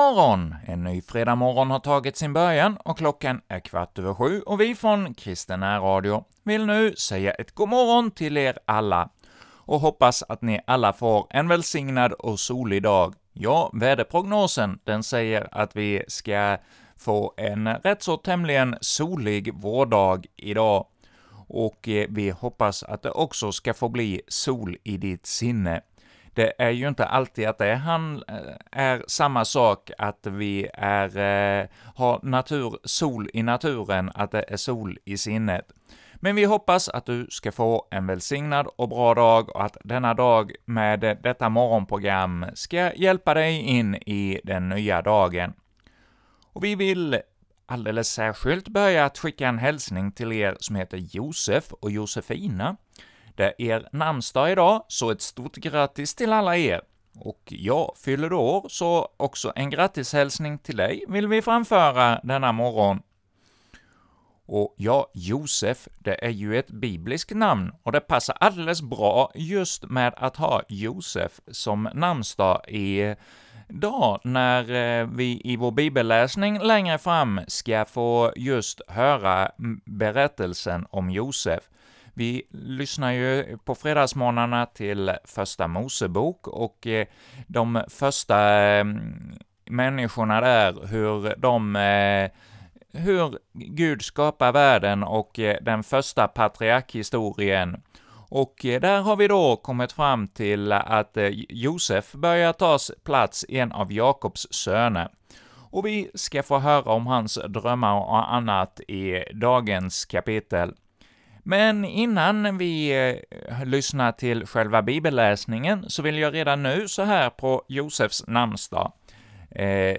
God morgon! En ny fredag morgon har tagit sin början och klockan är kvart över sju och vi från Kristen Radio vill nu säga ett god morgon till er alla och hoppas att ni alla får en välsignad och solig dag. Ja, väderprognosen, den säger att vi ska få en rätt så tämligen solig vårdag idag, och eh, vi hoppas att det också ska få bli sol i ditt sinne det är ju inte alltid att det han eh, är samma sak att vi är, eh, har natur, sol i naturen, att det är sol i sinnet. Men vi hoppas att du ska få en välsignad och bra dag och att denna dag med detta morgonprogram ska hjälpa dig in i den nya dagen. Och vi vill alldeles särskilt börja att skicka en hälsning till er som heter Josef och Josefina, det är er namnsdag idag, så ett stort grattis till alla er. Och jag fyller år, så också en grattishälsning till dig vill vi framföra denna morgon. Och ja, Josef, det är ju ett bibliskt namn, och det passar alldeles bra just med att ha Josef som namnsdag i dag, när eh, vi i vår bibelläsning längre fram ska få just höra berättelsen om Josef. Vi lyssnar ju på fredagsmorgnarna till Första Mosebok, och eh, de första mm, människorna där, hur de eh, hur Gud skapar världen och eh, den första patriarkhistorien. Och där har vi då kommit fram till att Josef börjar ta plats, en av Jakobs söner. Och vi ska få höra om hans drömmar och annat i dagens kapitel. Men innan vi eh, lyssnar till själva bibelläsningen så vill jag redan nu, så här på Josefs namnsdag, eh,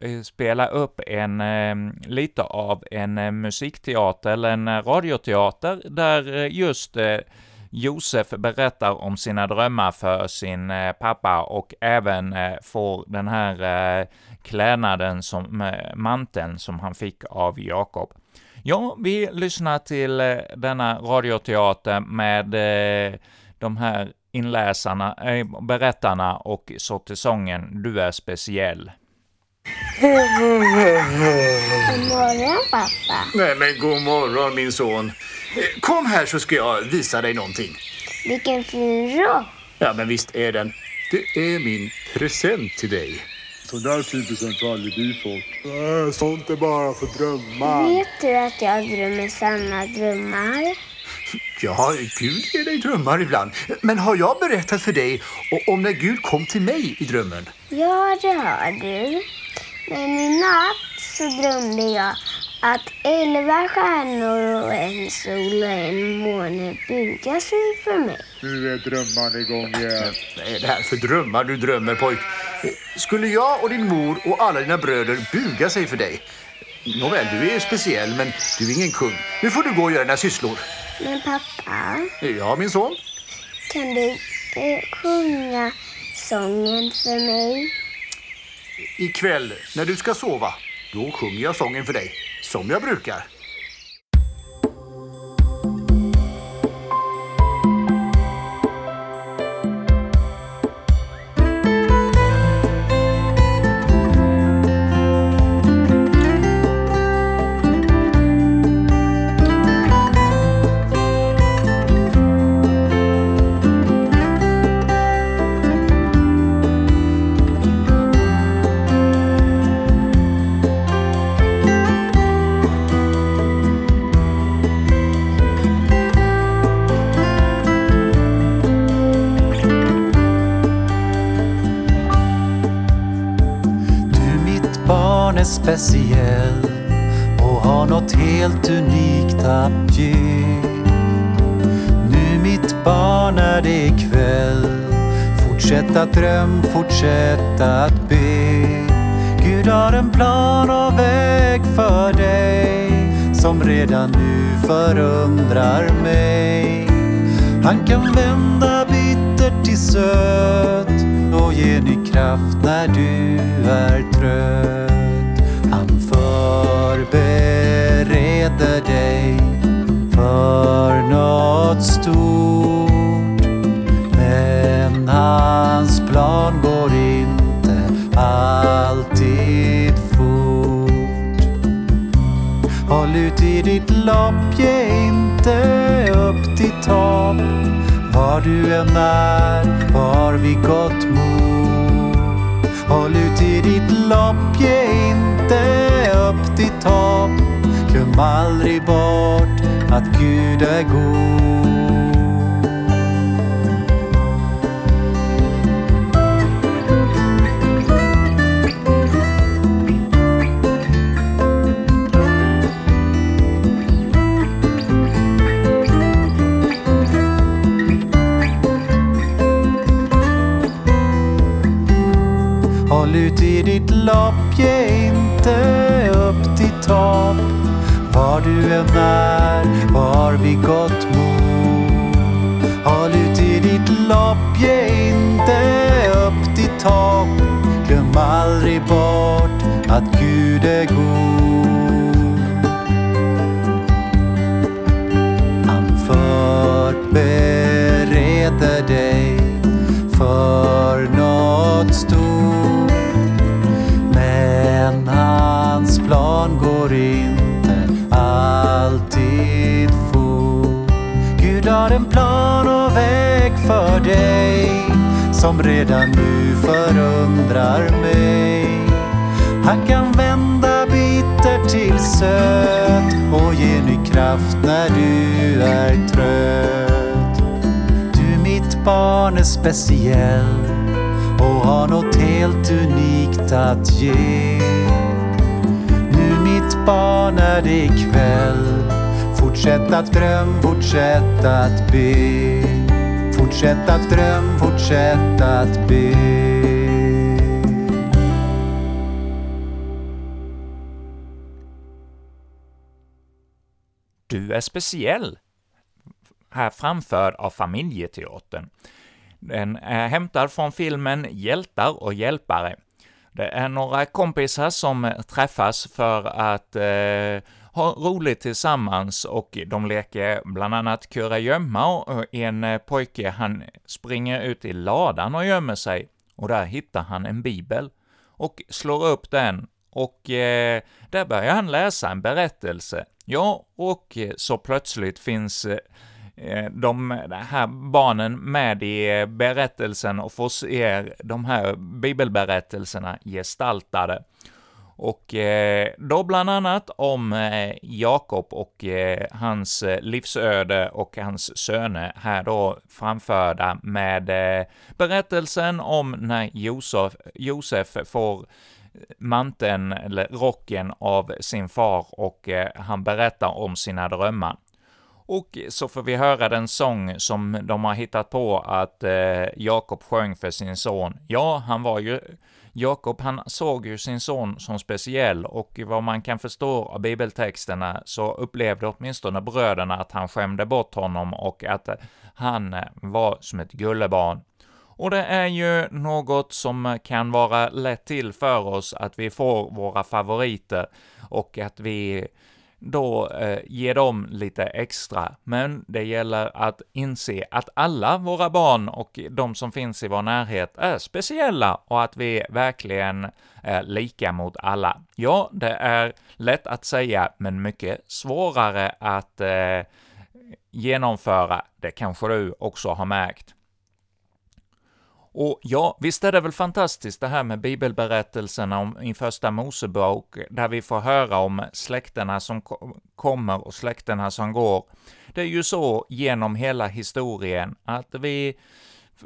eh spela upp en, eh, lite av en eh, musikteater, eller en radioteater, där just Josef berättar om sina drömmar för sin pappa och även får den här klädnaden som manteln som han fick av Jakob. Ja, vi lyssnar till eh, denna radioteater med eh, de här inläsarna, äh, berättarna och så till sången Du är speciell. God morgon pappa. Nej men god morgon min son. Kom här så ska jag visa dig någonting. Vilken fin rock. Ja men visst är den. Det är min present till dig. Sån där fin present har aldrig du fått. Nej, sånt är bara för drömmar. Vet du att jag drömmer sanna drömmar? Ja, Gud ger dig drömmar ibland. Men har jag berättat för dig om när Gud kom till mig i drömmen? Ja, det har du. Men i natt så drömde jag att elva stjärnor och en sol och en måne bugar sig för mig. Nu är drömmarna igång igen. Vad är det här för drömmar du drömmer pojk? Skulle jag och din mor och alla dina bröder buga sig för dig? Nåväl, du är speciell men du är ingen kung. Nu får du gå och göra dina sysslor. Men pappa? Ja, min son? Kan du sjunga sången för mig? Ikväll, när du ska sova, då sjunger jag sången för dig som jag brukar. Nu när barn är det kväll. Fortsätt att dröm, fortsätt att be. Gud har en plan och väg för dig som redan nu förundrar mig. Han kan vända bittert till sött och ge ny kraft när du är trött förbereder för något stort. Men hans plan går inte alltid fort. Håll ut i ditt lopp, ge inte upp ditt hopp. Var du än är, var vi gott mod. Håll ut i ditt lopp, ge inte upp ditt hopp. Glöm aldrig bort att Gud är god. Håll ut i ditt lopp, ge inte upp ditt hopp. Var du än är, var vid gott mod. Håll ut i ditt lopp, ge inte upp ditt hopp. Glöm aldrig bort att Gud är god. Han förbereder dig för något stort. Men hans plan går in som redan nu förundrar mig. Han kan vända bitter till söt och ge ny kraft när du är trött. Du mitt barn är speciell och har något helt unikt att ge. Nu mitt barn är det ikväll. Fortsätt att dröm, fortsätt att be. Fortsätt att dröm, fortsätt att be. Du är speciell, här framförd av Familjeteatern. Den är hämtad från filmen Hjältar och hjälpare. Det är några kompisar som träffas för att eh, har roligt tillsammans och de leker bland annat kurragömma och eh, en eh, pojke han springer ut i ladan och gömmer sig och där hittar han en bibel och slår upp den och eh, där börjar han läsa en berättelse. Ja, och eh, så plötsligt finns eh, de här barnen med i berättelsen och får se de här bibelberättelserna gestaltade. Och eh, då bland annat om eh, Jakob och eh, hans livsöde och hans söner här då framförda med berättelsen om när Josef, Josef får manteln eller rocken av sin far och han berättar om sina drömmar. Och så får vi höra den sång som de har hittat på att eh, Jakob sjöng för sin son. Ja, han var ju Jakob, han såg ju sin son som speciell och vad man kan förstå av bibeltexterna så upplevde åtminstone bröderna att han skämde bort honom och att han eh, var som ett gullebarn. Och det är ju något som kan vara lätt till för oss att vi får våra favoriter och att vi då eh, ge dem lite extra, men det gäller att inse att alla våra barn och de som finns i vår närhet är speciella och att vi verkligen är lika mot alla. Ja, det är lätt att säga, men mycket svårare att eh, genomföra. Det kanske du också har märkt. Och ja, visst är det väl fantastiskt det här med bibelberättelserna om, i Första Mosebok, där vi får höra om släkterna som ko kommer och släkterna som går. Det är ju så genom hela historien, att vi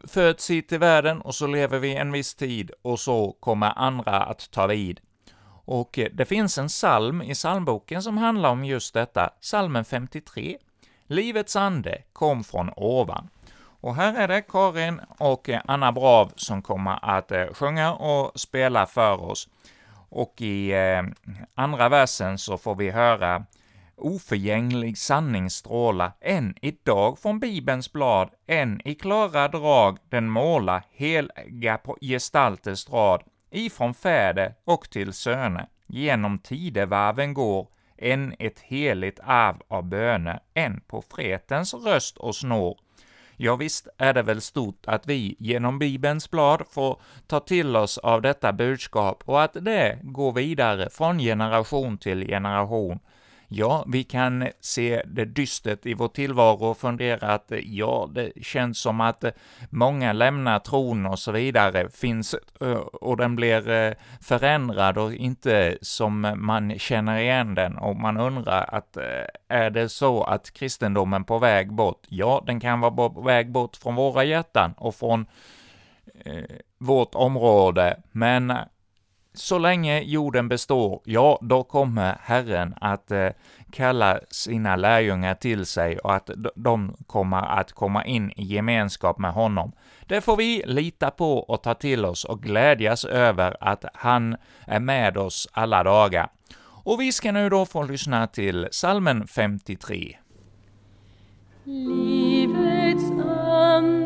föds hit till världen och så lever vi en viss tid och så kommer andra att ta vid. Och det finns en psalm i psalmboken som handlar om just detta, psalmen 53. Livets ande kom från ovan. Och här är det Karin och eh, Anna Brav som kommer att eh, sjunga och spela för oss. Och i eh, andra versen så får vi höra oförgänglig sanning stråla, än idag från Bibelns blad, än i klara drag den måla heliga gestalters rad, ifrån fäder och till söner, genom tidevarven går, än ett heligt arv av böner, än profetens röst oss når, Ja, visst är det väl stort att vi genom Bibelns blad får ta till oss av detta budskap och att det går vidare från generation till generation ja, vi kan se det dystert i vår tillvaro och fundera att eh, ja, det känns som att eh, många lämnar tron och så vidare, finns, eh, och den blir förändrad och inte som man känner igen den, och man undrar att är det så att kristendomen på väg bort? Ja, den kan vara på väg bort från våra hjärtan och från eh, vårt område, men så länge jorden består, ja, då kommer Herren att eh, kalla sina lärjungar till sig och att de kommer att komma in i gemenskap med honom. Det får vi lita på och ta till oss och glädjas över att han är med oss alla dagar. Och vi ska nu då få lyssna till salmen 53. Livets ande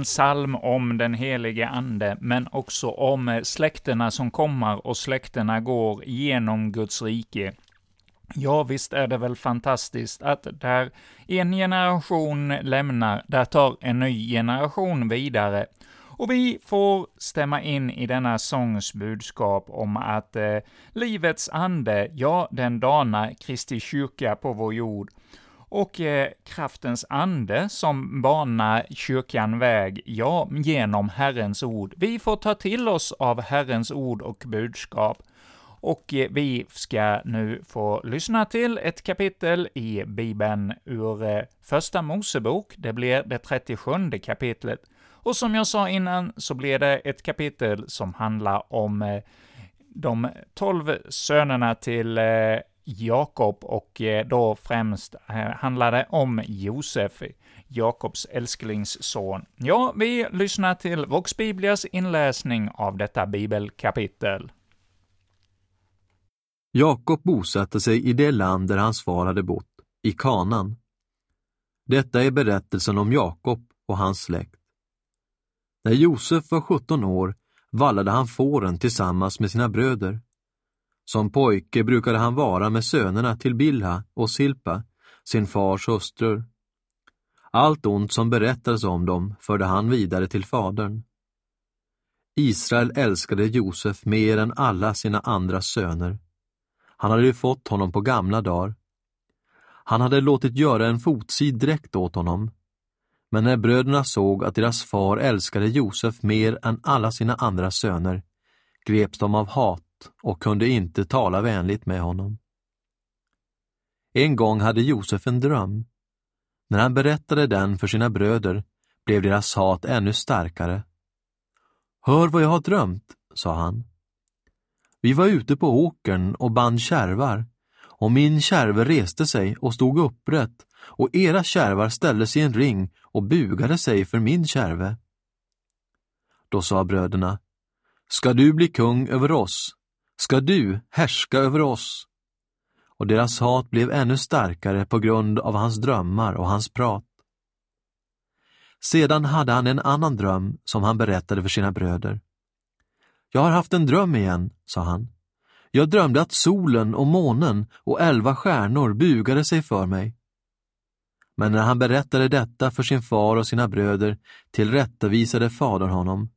en psalm om den helige Ande, men också om eh, släkterna som kommer och släkterna går genom Guds rike. Ja, visst är det väl fantastiskt att där en generation lämnar, där tar en ny generation vidare. Och vi får stämma in i denna sångs budskap om att eh, livets ande, ja, den danar Kristi kyrka på vår jord. Och eh, kraftens ande som banar kyrkan väg, ja, genom Herrens ord. Vi får ta till oss av Herrens ord och budskap. Och eh, vi ska nu få lyssna till ett kapitel i Bibeln ur eh, Första Mosebok. Det blir det 37 kapitlet. Och som jag sa innan så blir det ett kapitel som handlar om eh, de tolv sönerna till eh, Jakob och eh, då främst eh, handlar det om Josef, Jakobs älsklingsson. Ja, vi lyssnar till Vox Biblias inläsning av detta bibelkapitel. Jakob bosatte sig i det land där hans far hade bott, i Kanan. Detta är berättelsen om Jakob och hans släkt. När Josef var 17 år vallade han fåren tillsammans med sina bröder. Som pojke brukade han vara med sönerna till Bilha och Silpa, sin fars hustrur. Allt ont som berättades om dem förde han vidare till fadern. Israel älskade Josef mer än alla sina andra söner. Han hade ju fått honom på gamla dagar. Han hade låtit göra en fotsid dräkt åt honom. Men när bröderna såg att deras far älskade Josef mer än alla sina andra söner greps de av hat och kunde inte tala vänligt med honom. En gång hade Josef en dröm. När han berättade den för sina bröder blev deras hat ännu starkare. Hör vad jag har drömt, sa han. Vi var ute på åkern och band kärvar och min kärve reste sig och stod upprätt och era kärvar ställdes i en ring och bugade sig för min kärve. Då sa bröderna, ska du bli kung över oss? Ska du härska över oss? Och deras hat blev ännu starkare på grund av hans drömmar och hans prat. Sedan hade han en annan dröm som han berättade för sina bröder. Jag har haft en dröm igen, sa han. Jag drömde att solen och månen och elva stjärnor bugade sig för mig. Men när han berättade detta för sin far och sina bröder tillrättavisade fadern honom.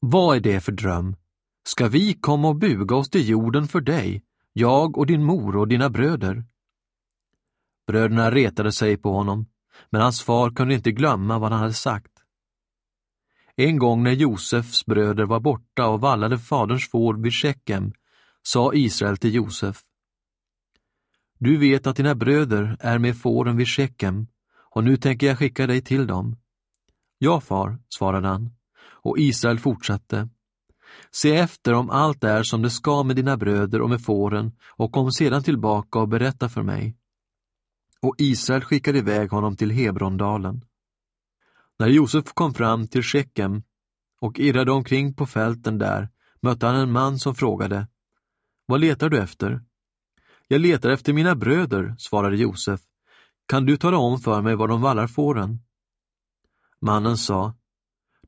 Vad är det för dröm? Ska vi komma och buga oss till jorden för dig, jag och din mor och dina bröder? Bröderna retade sig på honom, men hans far kunde inte glömma vad han hade sagt. En gång när Josefs bröder var borta och vallade faderns får vid Shekem sa Israel till Josef. Du vet att dina bröder är med fåren vid Shekem och nu tänker jag skicka dig till dem. Ja, far, svarade han, och Israel fortsatte. Se efter om allt är som det ska med dina bröder och med fåren och kom sedan tillbaka och berätta för mig. Och Israel skickade iväg honom till Hebrondalen. När Josef kom fram till Shekem och irrade omkring på fälten där mötte han en man som frågade Vad letar du efter? Jag letar efter mina bröder, svarade Josef. Kan du tala om för mig var de vallar fåren? Mannen sa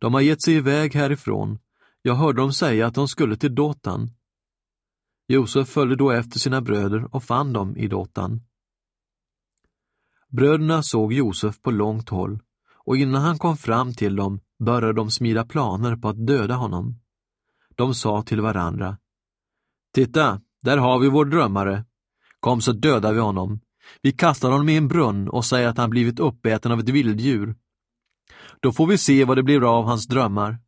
De har gett sig iväg härifrån. Jag hörde dem säga att de skulle till Dotan. Josef följde då efter sina bröder och fann dem i Dotan. Bröderna såg Josef på långt håll och innan han kom fram till dem började de smida planer på att döda honom. De sa till varandra Titta, där har vi vår drömmare. Kom så dödar vi honom. Vi kastar honom i en brunn och säger att han blivit uppäten av ett vilddjur. Då får vi se vad det blir av hans drömmar.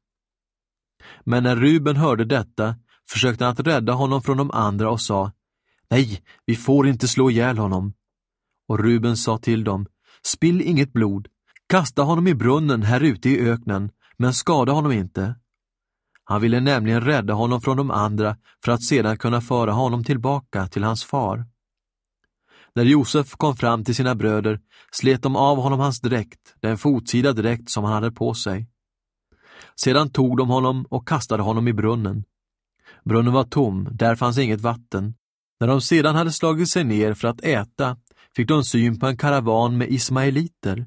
Men när Ruben hörde detta försökte han att rädda honom från de andra och sa Nej, vi får inte slå ihjäl honom. Och Ruben sa till dem Spill inget blod, kasta honom i brunnen här ute i öknen, men skada honom inte. Han ville nämligen rädda honom från de andra för att sedan kunna föra honom tillbaka till hans far. När Josef kom fram till sina bröder slet de av honom hans dräkt, den fotsida dräkt som han hade på sig. Sedan tog de honom och kastade honom i brunnen. Brunnen var tom, där fanns inget vatten. När de sedan hade slagit sig ner för att äta fick de syn på en karavan med ismaeliter.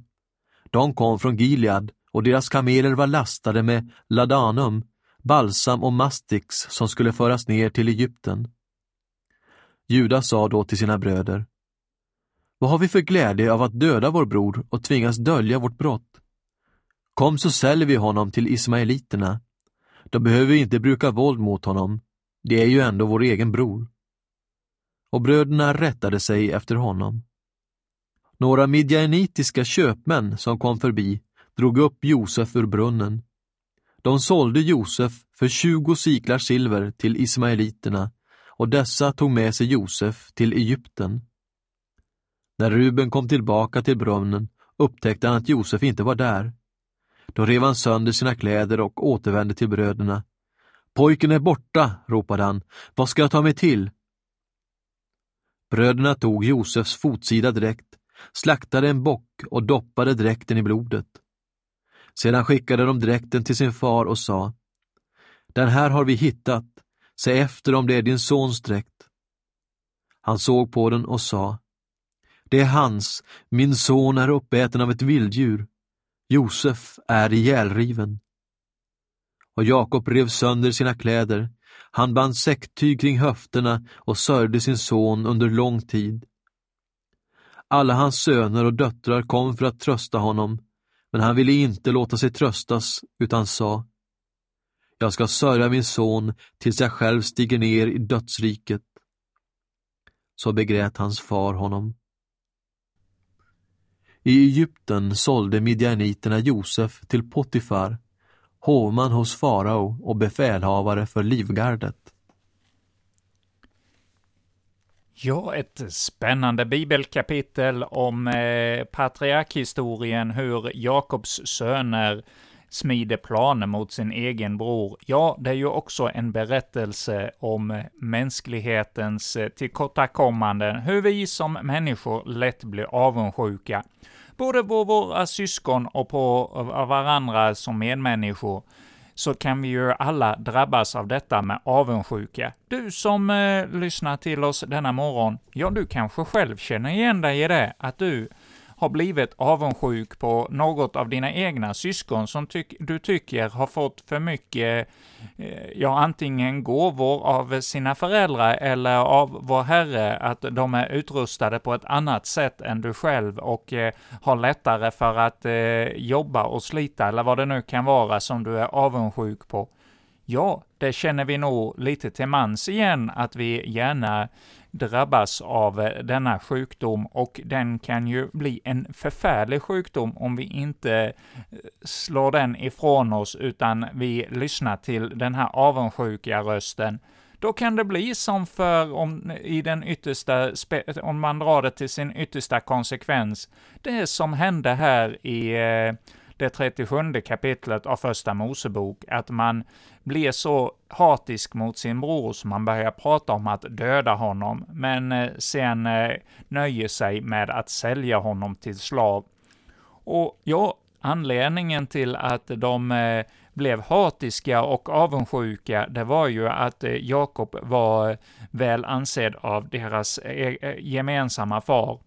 De kom från Gilead och deras kameler var lastade med ladanum, balsam och mastix som skulle föras ner till Egypten. Juda sa då till sina bröder vad har vi för glädje av att döda vår bror och tvingas dölja vårt brott? Kom så säljer vi honom till ismaeliterna. Då behöver vi inte bruka våld mot honom. Det är ju ändå vår egen bror. Och bröderna rättade sig efter honom. Några midjanitiska köpmän som kom förbi drog upp Josef ur brunnen. De sålde Josef för tjugo siklar silver till ismaeliterna och dessa tog med sig Josef till Egypten. När Ruben kom tillbaka till brunnen upptäckte han att Josef inte var där. Då rev han sönder sina kläder och återvände till bröderna. Pojken är borta, ropade han. Vad ska jag ta mig till? Bröderna tog Josefs fotsida dräkt, slaktade en bock och doppade dräkten i blodet. Sedan skickade de dräkten till sin far och sa Den här har vi hittat, se efter om det är din sons dräkt. Han såg på den och sa Det är hans, min son är uppäten av ett vilddjur. Josef är ihjälriven. Och Jakob rev sönder sina kläder, han band säcktyg kring höfterna och sörjde sin son under lång tid. Alla hans söner och döttrar kom för att trösta honom, men han ville inte låta sig tröstas utan sa Jag ska sörja min son tills jag själv stiger ner i dödsriket. Så begrät hans far honom. I Egypten sålde midjaniterna Josef till Potifar, hovman hos farao och befälhavare för livgardet. Ja, ett spännande bibelkapitel om eh, patriarkhistorien, hur Jakobs söner smider planer mot sin egen bror. Ja, det är ju också en berättelse om mänsklighetens eh, tillkortakommanden, hur vi som människor lätt blir avundsjuka, både på våra syskon och på eh, varandra som medmänniskor så kan vi ju alla drabbas av detta med avundsjuka. Du som eh, lyssnar till oss denna morgon, ja, du kanske själv känner igen dig i det, att du har blivit avundsjuk på något av dina egna syskon som ty du tycker har fått för mycket, eh, ja, antingen gåvor av sina föräldrar eller av vår Herre, att de är utrustade på ett annat sätt än du själv och eh, har lättare för att eh, jobba och slita, eller vad det nu kan vara som du är avundsjuk på. Ja, det känner vi nog lite till mans igen, att vi gärna drabbas av eh, denna sjukdom och den kan ju bli en förfärlig sjukdom om vi inte eh, slår den ifrån oss utan vi lyssnar till den här avundsjuka rösten. Då kan det bli som för, om, i den yttersta, om man drar det till sin yttersta konsekvens, det som hände här i eh, det 37 kapitlet av Första Mosebok, att man blir så hatisk mot sin bror så man börjar prata om att döda honom, men eh, sen eh, nöjer sig med att sälja honom till slav. Och ja, anledningen till att de eh, blev hatiska och avundsjuka, det var ju att Jakob var väl ansedd av deras gemensamma far.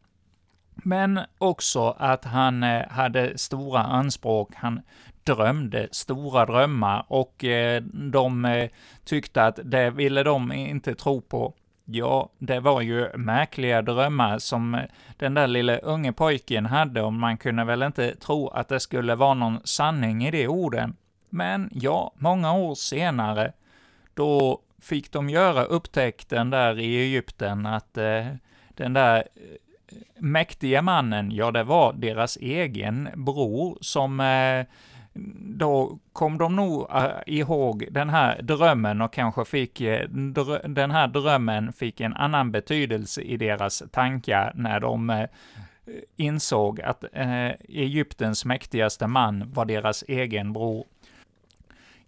Men också att han eh, hade stora anspråk. Han drömde stora drömmar och eh, de eh, tyckte att det ville de inte tro på. Ja, det var ju märkliga drömmar som den där lille unge pojken hade och man kunde väl inte tro att det skulle vara någon sanning i de orden. Men ja, många år senare, då fick de göra upptäckten där i Egypten att eh, den där Mäktige mannen, ja, det var deras egen bror som eh, då kom de nog eh, ihåg den här drömmen och kanske fick, eh, den här drömmen fick en annan betydelse i deras tankar när de insåg att Egyptens mäktigaste man var deras egen bror.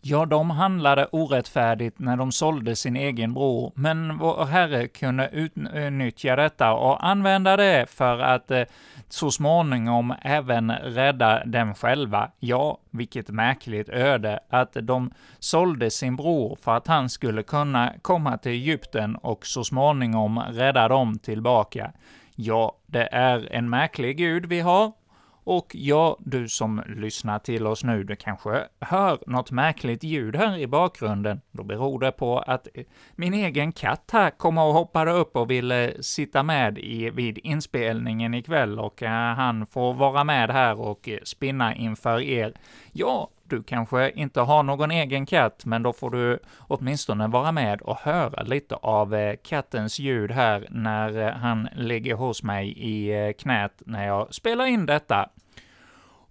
Ja, de handlade orättfärdigt när de sålde sin egen bror, men vår Herre kunde utnyttja detta och använda det för att eh, så småningom även rädda dem själva. Ja, vilket märkligt öde att de sålde sin bror för att han skulle kunna komma till Egypten och så småningom rädda dem tillbaka. Ja, det är en märklig Gud vi har, och ja, du som lyssnar till oss nu, du kanske hör något märkligt ljud här i bakgrunden. Då beror det på att eh, min egen katt här kom och hoppade upp och ville eh, sitta med i, vid inspelningen ikväll och uh, han får vara med här och spinna inför er. Ja, du kanske inte har någon egen katt, men då får du åtminstone vara med och höra lite av eh, kattens ljud här när eh, han ligger hos mig i eh, knät när jag spelar in detta.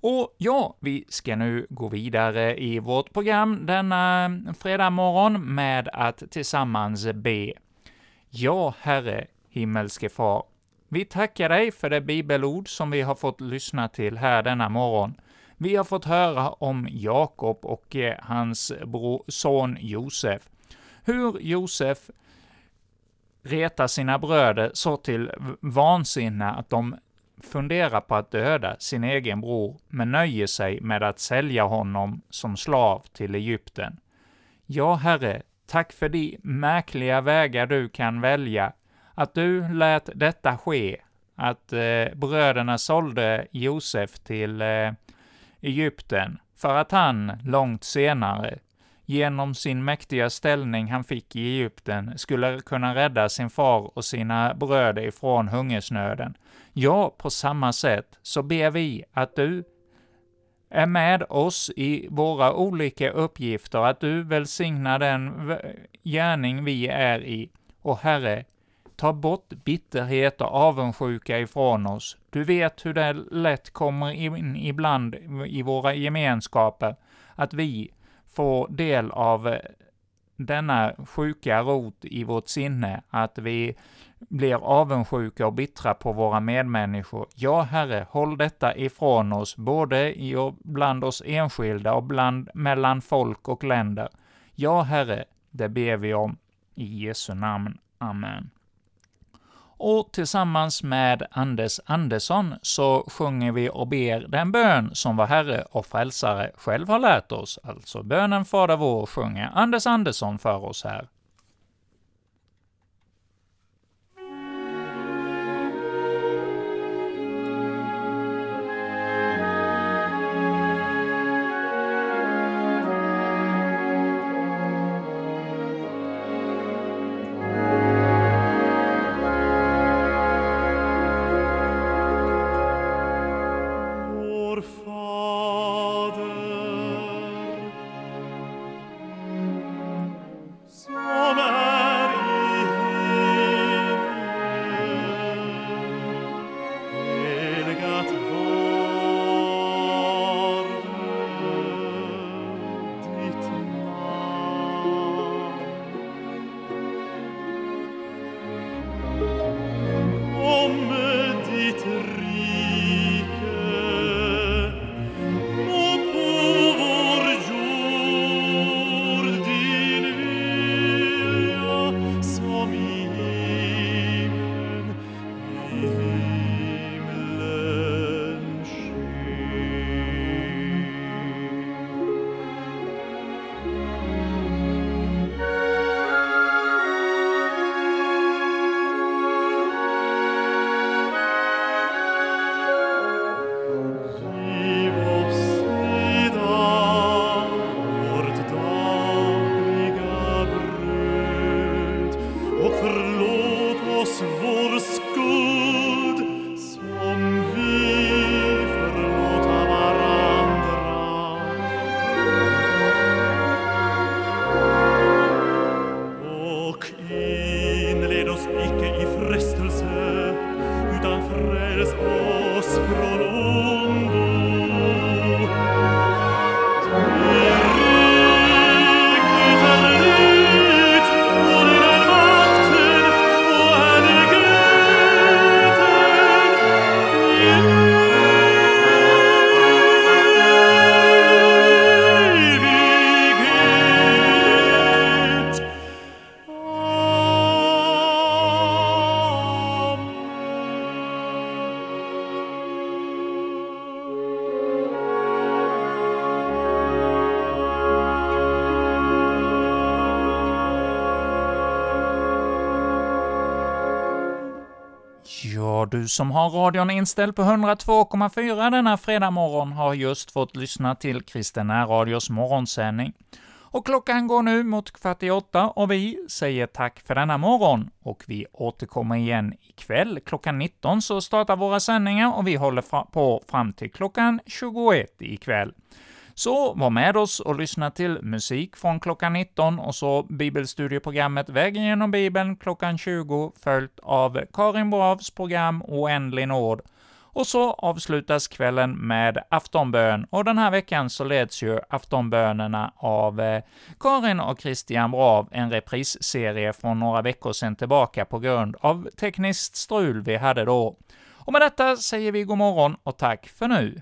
Och ja, vi ska nu gå vidare i vårt program denna fredag morgon med att tillsammans be. Ja, Herre, himmelske Far, vi tackar dig för det bibelord som vi har fått lyssna till här denna morgon. Vi har fått höra om Jakob och eh, hans son Josef. Hur Josef retar sina bröder så till vansinne att de funderar på att döda sin egen bror, men nöjer sig med att sälja honom som slav till Egypten. Ja, Herre, tack för de märkliga vägar du kan välja, att du lät detta ske, att eh, bröderna sålde Josef till eh, Egypten, för att han långt senare, genom sin mäktiga ställning han fick i Egypten, skulle kunna rädda sin far och sina bröder ifrån hungersnöden. Ja, på samma sätt så ber vi att du är med oss i våra olika uppgifter, att du välsignar den gärning vi är i. Och Herre, ta bort bitterhet och avundsjuka ifrån oss. Du vet hur det lätt kommer in ibland i våra gemenskaper, att vi får del av eh, denna sjuka rot i vårt sinne, att vi blir avundsjuka och bittra på våra medmänniskor. Ja, Herre, håll detta ifrån oss, både i och bland oss enskilda och bland, mellan folk och länder. Ja, Herre, det ber vi om. I Jesu namn. Amen. Och tillsammans med Anders Andersson så sjunger vi och ber den bön som vår Herre och Frälsare själv har lärt oss, alltså bönen Fader vår sjunger Anders Andersson för oss här. verloren. Du som har radion inställd på 102,4 denna fredag morgon har just fått lyssna till Kristen radios morgonsändning. Och klockan går nu mot kvart i åtta och vi säger tack för denna morgon, och vi återkommer igen ikväll. Klockan 19 så startar våra sändningar och vi håller på fram till klockan 21 ikväll. Så var med oss och lyssna till musik från klockan 19 och så bibelstudieprogrammet Vägen genom Bibeln klockan 20, följt av Karin Boavs program Oändlig nåd. Och så avslutas kvällen med aftonbön, och den här veckan så leds ju aftonbönerna av eh, Karin och Christian Brav, en reprisserie från några veckor sedan tillbaka på grund av tekniskt strul vi hade då. Och med detta säger vi god morgon och tack för nu.